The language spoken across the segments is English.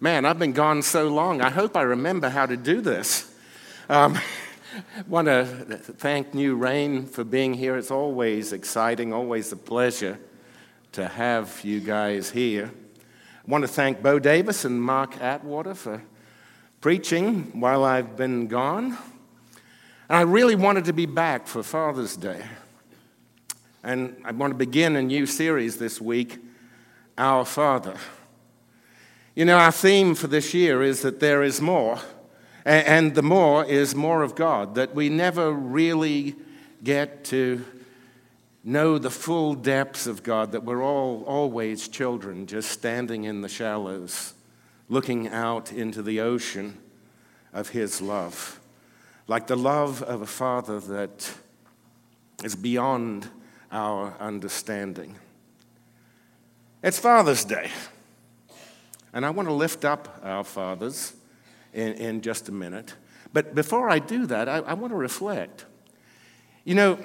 Man, I've been gone so long. I hope I remember how to do this. Um, want to thank New Rain for being here. It's always exciting, always a pleasure to have you guys here. I want to thank Bo Davis and Mark Atwater for preaching while I've been gone. And I really wanted to be back for Father's Day. And I want to begin a new series this week, Our Father. You know, our theme for this year is that there is more, and the more is more of God, that we never really get to know the full depths of God, that we're all always children just standing in the shallows, looking out into the ocean of His love, like the love of a Father that is beyond our understanding. It's Father's Day. And I want to lift up our fathers in, in just a minute. But before I do that, I, I want to reflect. You know,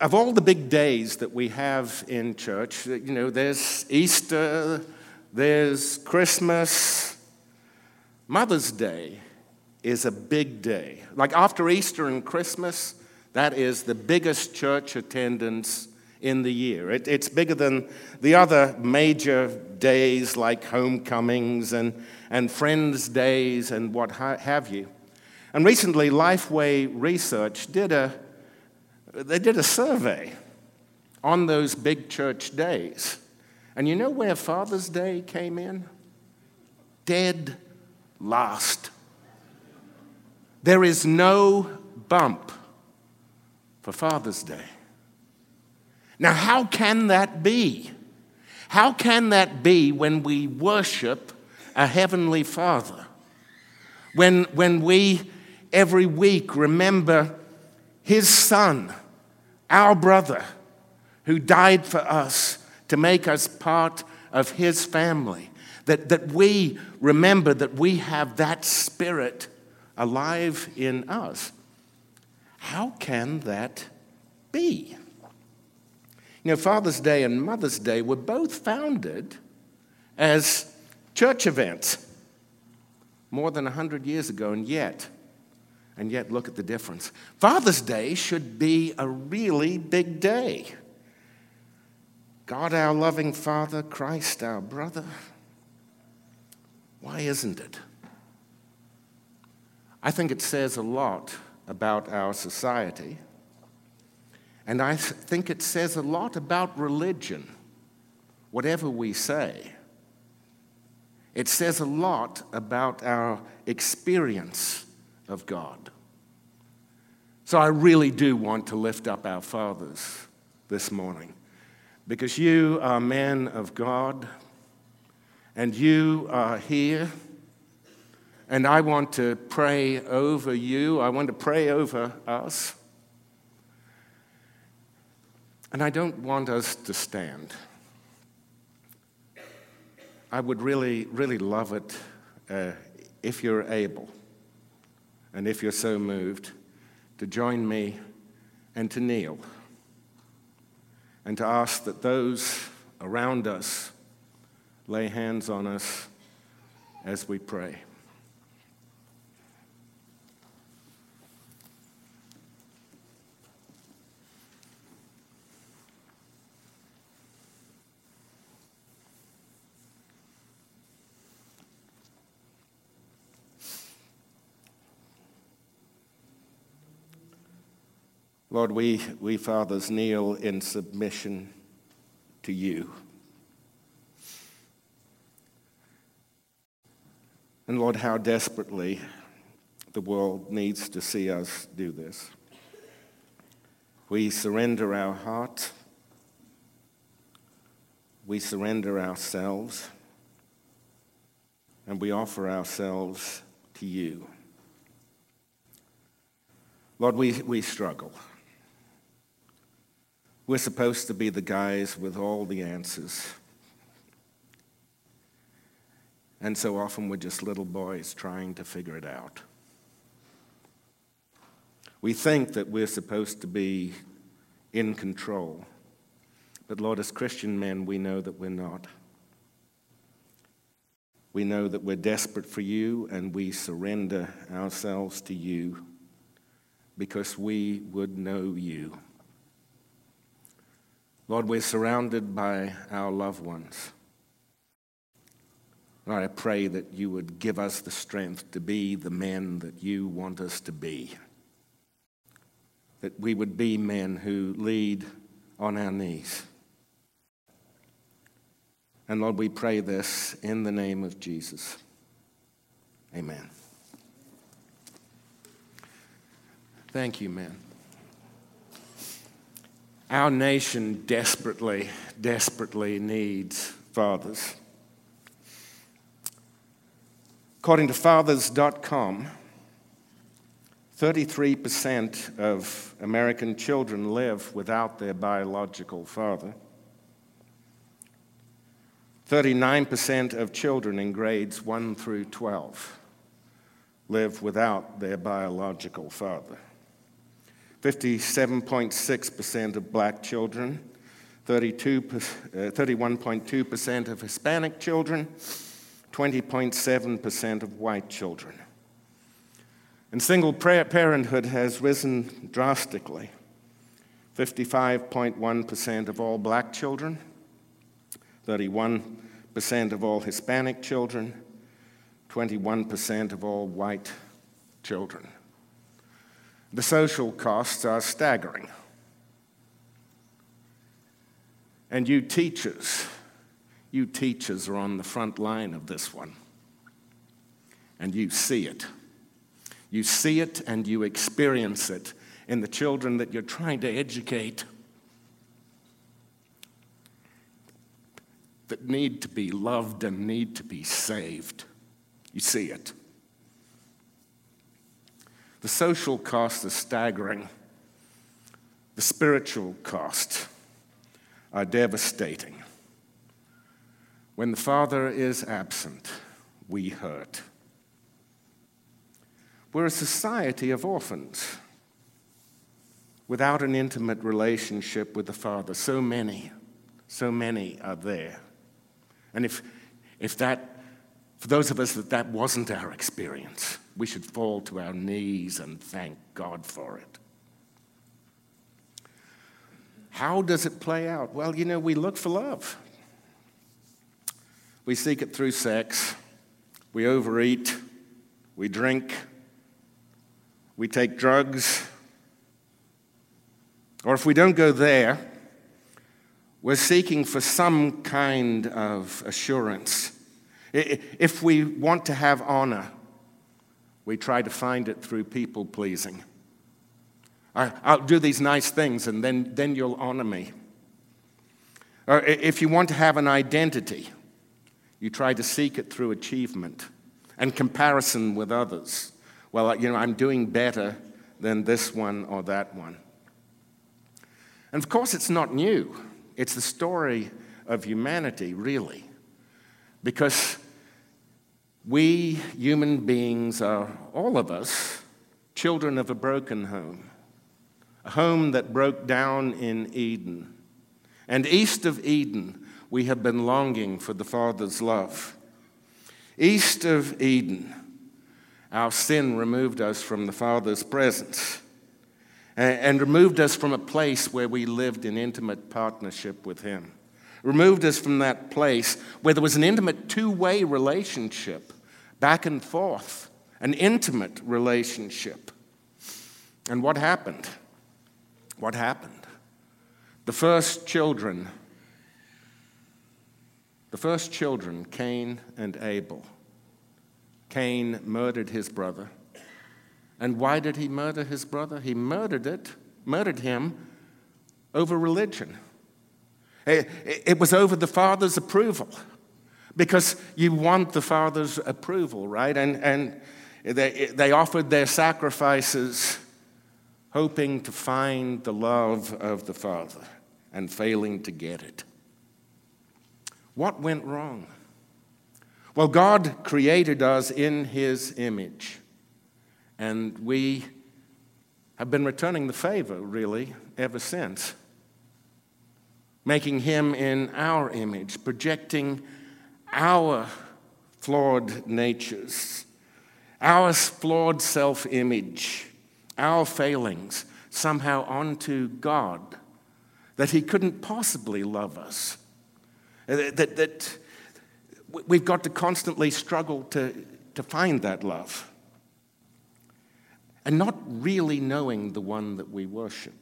of all the big days that we have in church, uh, you know, there's Easter, there's Christmas, Mother's Day is a big day. Like after Easter and Christmas, that is the biggest church attendance in the year. It, it's bigger than the other major days like homecomings and, and friends' days and what have you. And recently, Lifeway Research did a, they did a survey on those big church days. And you know where Father's Day came in? Dead last. There is no bump for Father's Day. Now, how can that be? How can that be when we worship a Heavenly Father? When, when we every week remember His Son, our brother, who died for us to make us part of His family. That, that we remember that we have that Spirit alive in us. How can that be? You know, Father's Day and Mother's Day were both founded as church events more than 100 years ago, and yet, and yet, look at the difference. Father's Day should be a really big day. God, our loving Father, Christ, our brother. Why isn't it? I think it says a lot about our society and I think it says a lot about religion, whatever we say. It says a lot about our experience of God. So I really do want to lift up our fathers this morning because you are men of God and you are here. And I want to pray over you. I want to pray over us. And I don't want us to stand. I would really, really love it uh, if you're able and if you're so moved to join me and to kneel and to ask that those around us lay hands on us as we pray. Lord, we, we fathers kneel in submission to you. And Lord, how desperately the world needs to see us do this. We surrender our heart. We surrender ourselves. And we offer ourselves to you. Lord, we, we struggle. We're supposed to be the guys with all the answers. And so often we're just little boys trying to figure it out. We think that we're supposed to be in control. But Lord, as Christian men, we know that we're not. We know that we're desperate for you and we surrender ourselves to you because we would know you. Lord, we're surrounded by our loved ones. Lord, I pray that you would give us the strength to be the men that you want us to be. That we would be men who lead on our knees. And Lord, we pray this in the name of Jesus. Amen. Thank you, man. Our nation desperately, desperately needs fathers. According to fathers.com, 33% of American children live without their biological father. 39% of children in grades 1 through 12 live without their biological father. 57.6% of black children, 32, uh, 31.2% of Hispanic children, 20.7% of white children. And single parenthood has risen drastically. 55.1% of all black children, 31% of all Hispanic children, 21% of all white children. The social costs are staggering. And you teachers, you teachers are on the front line of this one. And you see it. You see it and you experience it in the children that you're trying to educate that need to be loved and need to be saved. You see it. The social cost is staggering. The spiritual costs are devastating. When the Father is absent, we hurt. We're a society of orphans without an intimate relationship with the Father. So many, so many are there. And if, if that, for those of us that that wasn't our experience, we should fall to our knees and thank God for it. How does it play out? Well, you know, we look for love. We seek it through sex. We overeat. We drink. We take drugs. Or if we don't go there, we're seeking for some kind of assurance. If we want to have honor, we try to find it through people pleasing. I'll do these nice things and then, then you'll honor me. Uh, or if you want to have an identity, you try to seek it through achievement and comparison with others. Well, you know, I'm doing better than this one or that one. And of course, it's not new. It's the story of humanity, really. Because we human beings are, all of us, children of a broken home, a home that broke down in Eden. And east of Eden, we have been longing for the Father's love. East of Eden, our sin removed us from the Father's presence and removed us from a place where we lived in intimate partnership with Him. Removed us from that place where there was an intimate two way relationship, back and forth, an intimate relationship. And what happened? What happened? The first children the first children, Cain and Abel. Cain murdered his brother. And why did he murder his brother? He murdered it, murdered him over religion. It was over the father's approval because you want the father's approval, right? And, and they, they offered their sacrifices hoping to find the love of the father and failing to get it. What went wrong? Well, God created us in His image, and we have been returning the favor, really, ever since. Making Him in our image, projecting our flawed natures, our flawed self image, our failings somehow onto God, that He couldn't possibly love us. Uh, that, that we've got to constantly struggle to, to find that love. And not really knowing the one that we worship.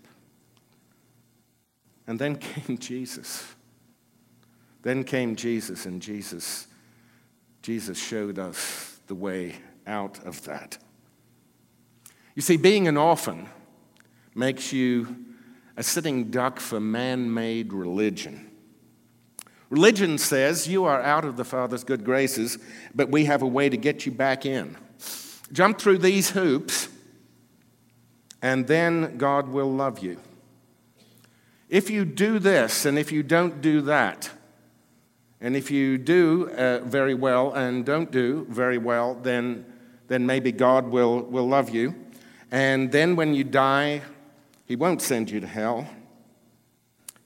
And then came Jesus. Then came Jesus, and Jesus, Jesus showed us the way out of that. You see, being an orphan makes you a sitting duck for man made religion. Religion says you are out of the Father's good graces, but we have a way to get you back in. Jump through these hoops, and then God will love you. If you do this and if you don't do that, and if you do uh, very well and don't do very well, then, then maybe God will, will love you. And then when you die, He won't send you to hell,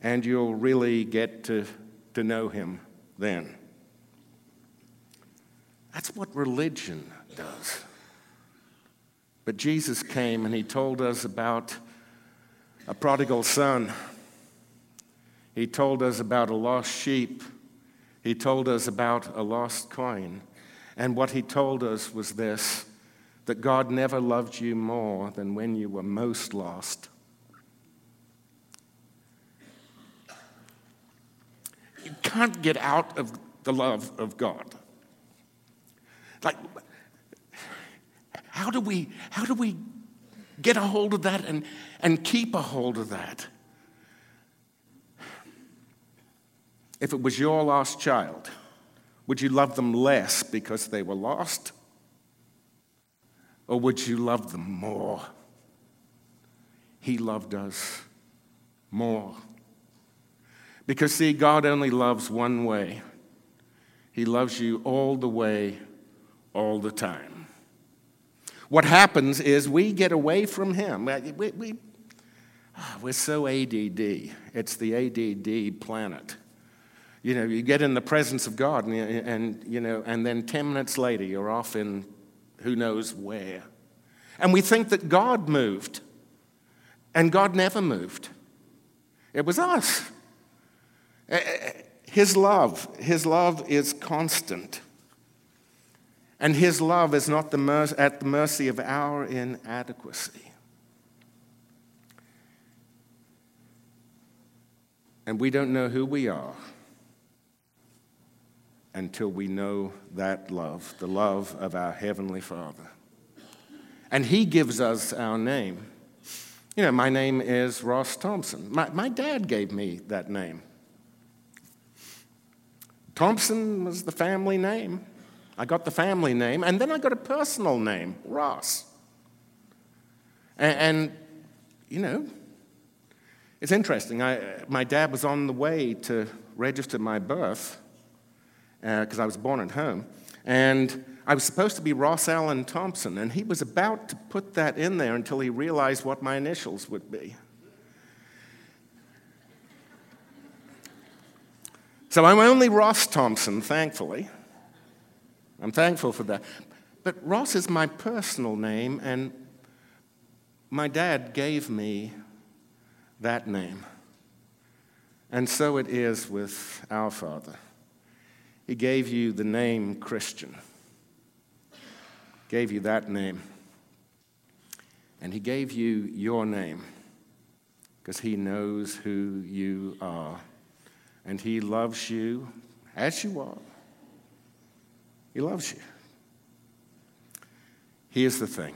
and you'll really get to, to know Him then. That's what religion does. But Jesus came and He told us about a prodigal son he told us about a lost sheep. He told us about a lost coin. And what he told us was this that God never loved you more than when you were most lost. You can't get out of the love of God. Like, how do we, how do we get a hold of that and, and keep a hold of that? If it was your lost child, would you love them less because they were lost? Or would you love them more? He loved us more. Because, see, God only loves one way He loves you all the way, all the time. What happens is we get away from Him. We, we, ah, we're so ADD. It's the ADD planet you know, you get in the presence of God, and, and, you know, and then 10 minutes later, you're off in who knows where. And we think that God moved, and God never moved. It was us. Eh, eh, his love, His love is constant. And His love is not the mer- at the mercy of our inadequacy. And we don't know who we are until we know that love, the love of our Heavenly Father. And He gives us our name. You know, my name is Ross Thompson. My, my dad gave me that name. Thompson was the family name. I got the family name, and then I got a personal name, Ross. And, and you know, it's interesting. I, my dad was on the way to register my birth because uh, I was born at home. And I was supposed to be Ross Allen Thompson, and he was about to put that in there until he realized what my initials would be. So I'm only Ross Thompson, thankfully. I'm thankful for that. But Ross is my personal name, and my dad gave me that name. And so it is with our Father. He gave you the name Christian, gave you that name. And He gave you your name because He knows who you are. And He loves you as you are. He loves you. Here's the thing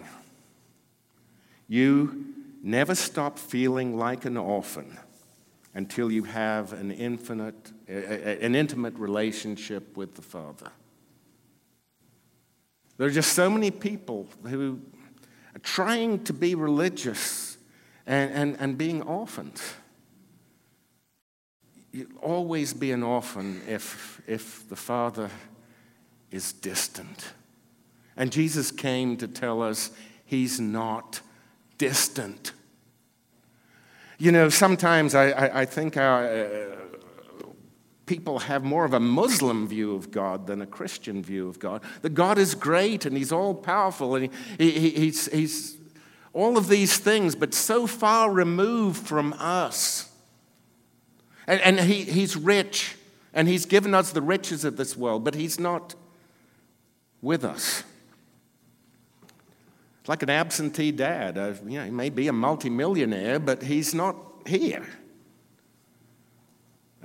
you never stop feeling like an orphan until you have an infinite, an intimate relationship with the Father. There are just so many people who are trying to be religious and, and, and being orphans. You'll always be an orphan if, if the Father is distant. And Jesus came to tell us he's not distant. You know, sometimes I, I, I think uh, people have more of a Muslim view of God than a Christian view of God. That God is great and He's all powerful and he, he, he's, he's all of these things, but so far removed from us. And, and he, He's rich and He's given us the riches of this world, but He's not with us. It's like an absentee dad. Uh, you know, he may be a multimillionaire, but he's not here.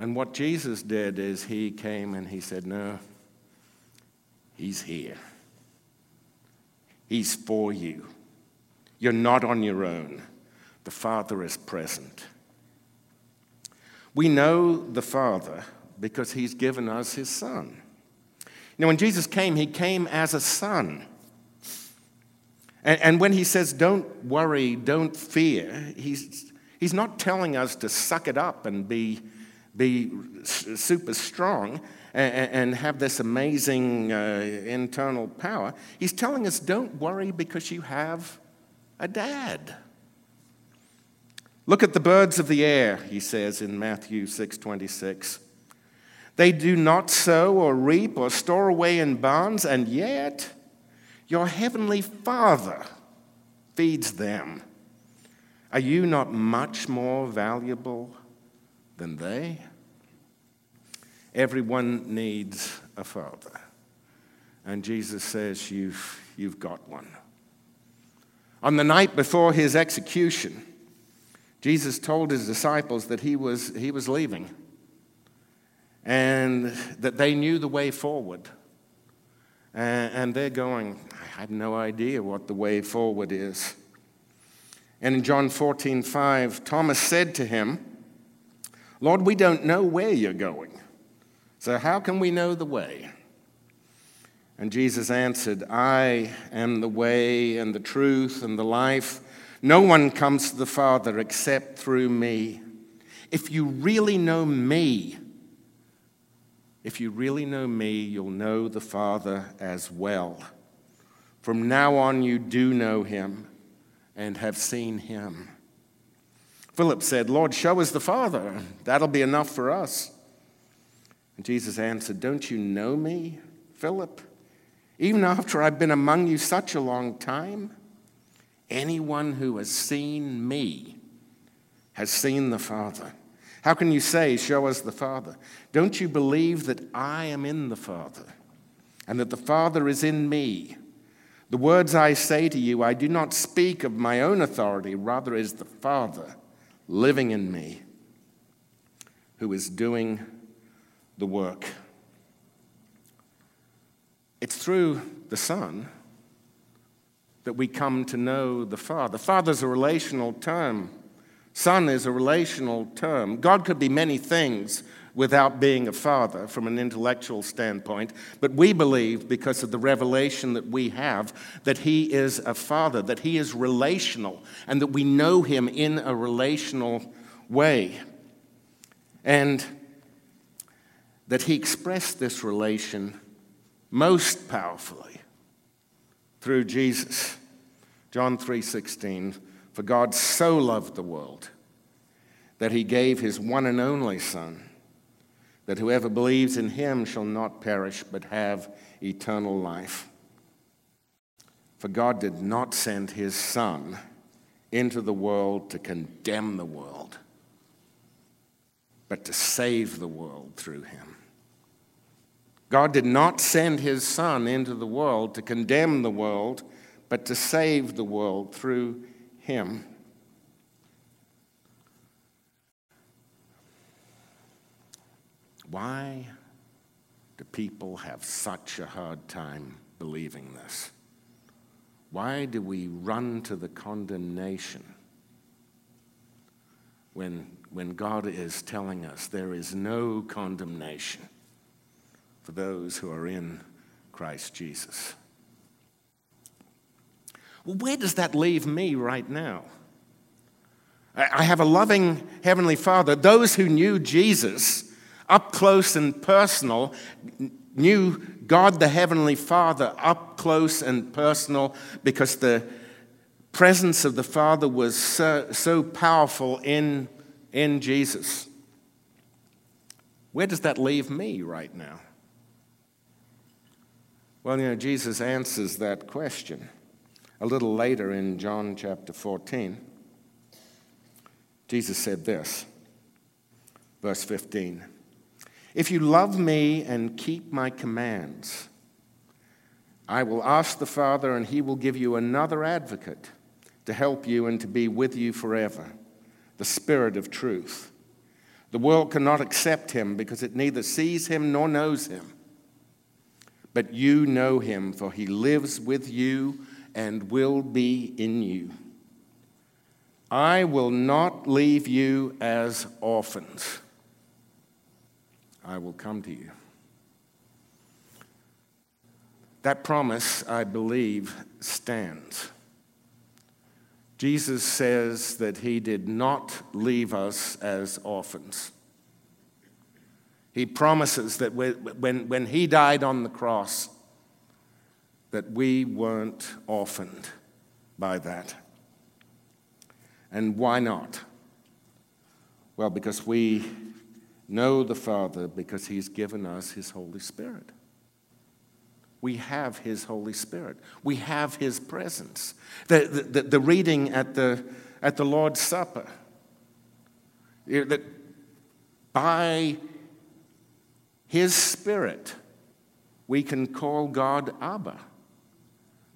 And what Jesus did is he came and he said, No, he's here. He's for you. You're not on your own. The Father is present. We know the Father because he's given us his Son. Now, when Jesus came, he came as a son. And, and when he says, don't worry, don't fear, he's, he's not telling us to suck it up and be be super strong and, and have this amazing uh, internal power. He's telling us don't worry because you have a dad. Look at the birds of the air, he says in Matthew 6:26. They do not sow or reap or store away in barns, and yet your heavenly Father feeds them. Are you not much more valuable than they? Everyone needs a father. And Jesus says, You've, you've got one. On the night before his execution, Jesus told his disciples that he was, he was leaving and that they knew the way forward. And, and they're going, I have no idea what the way forward is. And in John 14, 5, Thomas said to him, Lord, we don't know where you're going. So, how can we know the way? And Jesus answered, I am the way and the truth and the life. No one comes to the Father except through me. If you really know me, if you really know me, you'll know the Father as well. From now on, you do know him and have seen him. Philip said, Lord, show us the Father. That'll be enough for us. And Jesus answered, Don't you know me, Philip? Even after I've been among you such a long time? Anyone who has seen me has seen the Father. How can you say, Show us the Father? Don't you believe that I am in the Father and that the Father is in me? The words I say to you, I do not speak of my own authority, rather, is the Father living in me who is doing the work. It's through the Son that we come to know the Father. Father's a relational term, Son is a relational term. God could be many things without being a father from an intellectual standpoint, but we believe, because of the revelation that we have, that He is a father, that He is relational, and that we know Him in a relational way. And that He expressed this relation most powerfully through Jesus. John 3:16 For God so loved the world that he gave his one and only son that whoever believes in him shall not perish but have eternal life. For God did not send his Son into the world to condemn the world, but to save the world through him. God did not send his Son into the world to condemn the world, but to save the world through him. Why do people have such a hard time believing this? Why do we run to the condemnation when, when God is telling us there is no condemnation for those who are in Christ Jesus? Well, where does that leave me right now? I have a loving Heavenly Father. Those who knew Jesus up close and personal, knew God the Heavenly Father up close and personal because the presence of the Father was so, so powerful in, in Jesus. Where does that leave me right now? Well, you know, Jesus answers that question a little later in John chapter 14. Jesus said this, verse 15 If you love me and keep my commands, I will ask the Father, and he will give you another advocate to help you and to be with you forever the Spirit of truth. The world cannot accept him because it neither sees him nor knows him. But you know him, for he lives with you and will be in you. I will not leave you as orphans. I will come to you. That promise, I believe, stands. Jesus says that he did not leave us as orphans. He promises that when, when he died on the cross, that we weren't orphaned by that. And why not? Well, because we know the Father because he's given us his Holy Spirit. We have His Holy Spirit. We have His presence. The, the, the reading at the, at the Lord's Supper, that by His Spirit, we can call God Abba.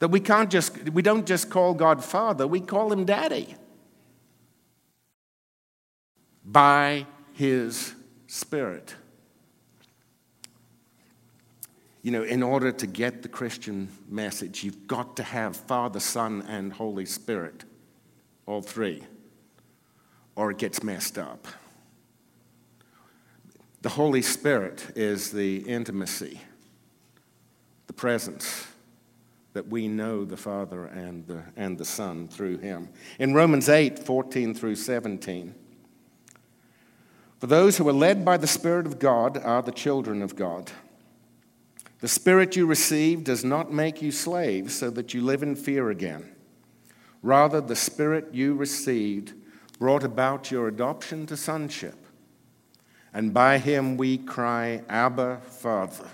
That we can't just, we don't just call God Father, we call Him Daddy. By His Spirit you know, in order to get the Christian message, you've got to have Father, Son, and Holy Spirit, all three, or it gets messed up. The Holy Spirit is the intimacy, the presence that we know the Father and the, and the Son through Him. In Romans 8 14 through 17, for those who are led by the Spirit of God are the children of God. The Spirit you received does not make you slaves so that you live in fear again. Rather, the Spirit you received brought about your adoption to sonship. And by him we cry, Abba, Father.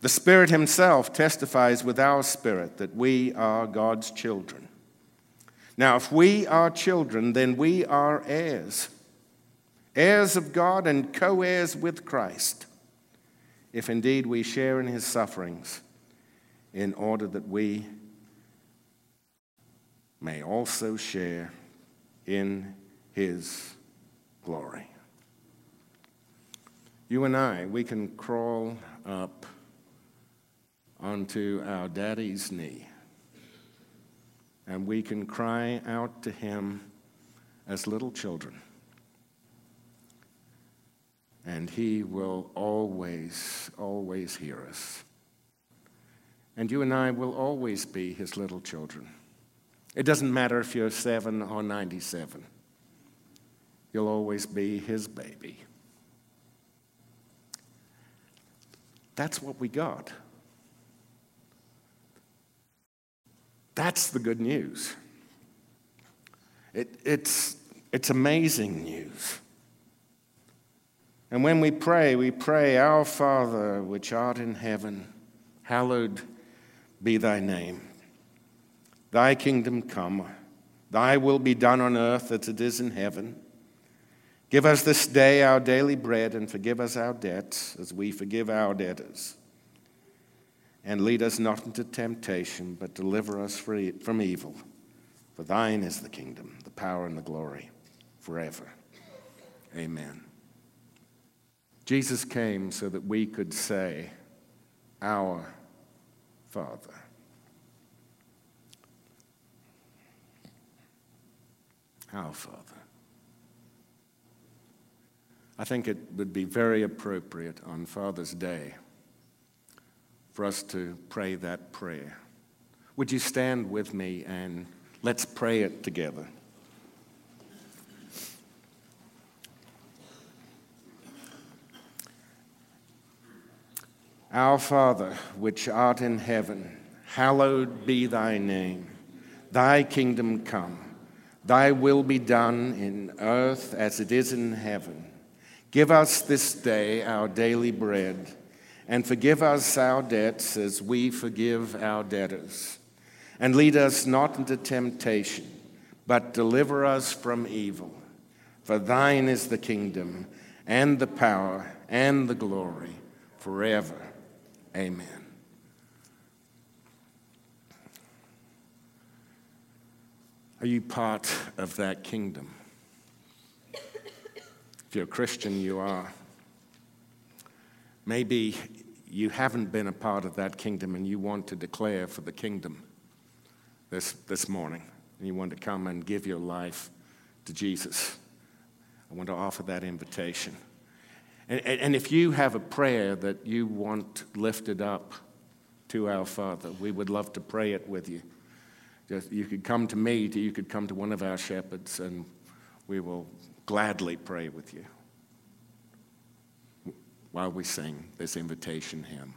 The Spirit Himself testifies with our spirit that we are God's children. Now, if we are children, then we are heirs, heirs of God and co heirs with Christ if indeed we share in his sufferings, in order that we may also share in his glory. You and I, we can crawl up onto our daddy's knee and we can cry out to him as little children and He will always, always hear us. And you and I will always be His little children. It doesn't matter if you're seven or 97, you'll always be His baby. That's what we got. That's the good news. It, it's, it's amazing news. And when we pray, we pray, Our Father, which art in heaven, hallowed be thy name. Thy kingdom come, thy will be done on earth as it is in heaven. Give us this day our daily bread, and forgive us our debts as we forgive our debtors. And lead us not into temptation, but deliver us from evil. For thine is the kingdom, the power, and the glory forever. Amen. Jesus came so that we could say, Our Father. Our Father. I think it would be very appropriate on Father's Day for us to pray that prayer. Would you stand with me and let's pray it together? Our Father, which art in heaven, hallowed be thy name. Thy kingdom come, thy will be done in earth as it is in heaven. Give us this day our daily bread, and forgive us our debts as we forgive our debtors. And lead us not into temptation, but deliver us from evil. For thine is the kingdom, and the power, and the glory, forever. Amen. Are you part of that kingdom? If you're a Christian, you are. Maybe you haven't been a part of that kingdom and you want to declare for the kingdom this, this morning. And you want to come and give your life to Jesus. I want to offer that invitation. And, and if you have a prayer that you want lifted up to our Father, we would love to pray it with you. Just, You could come to me, you could come to one of our shepherds, and we will gladly pray with you while we sing this invitation hymn.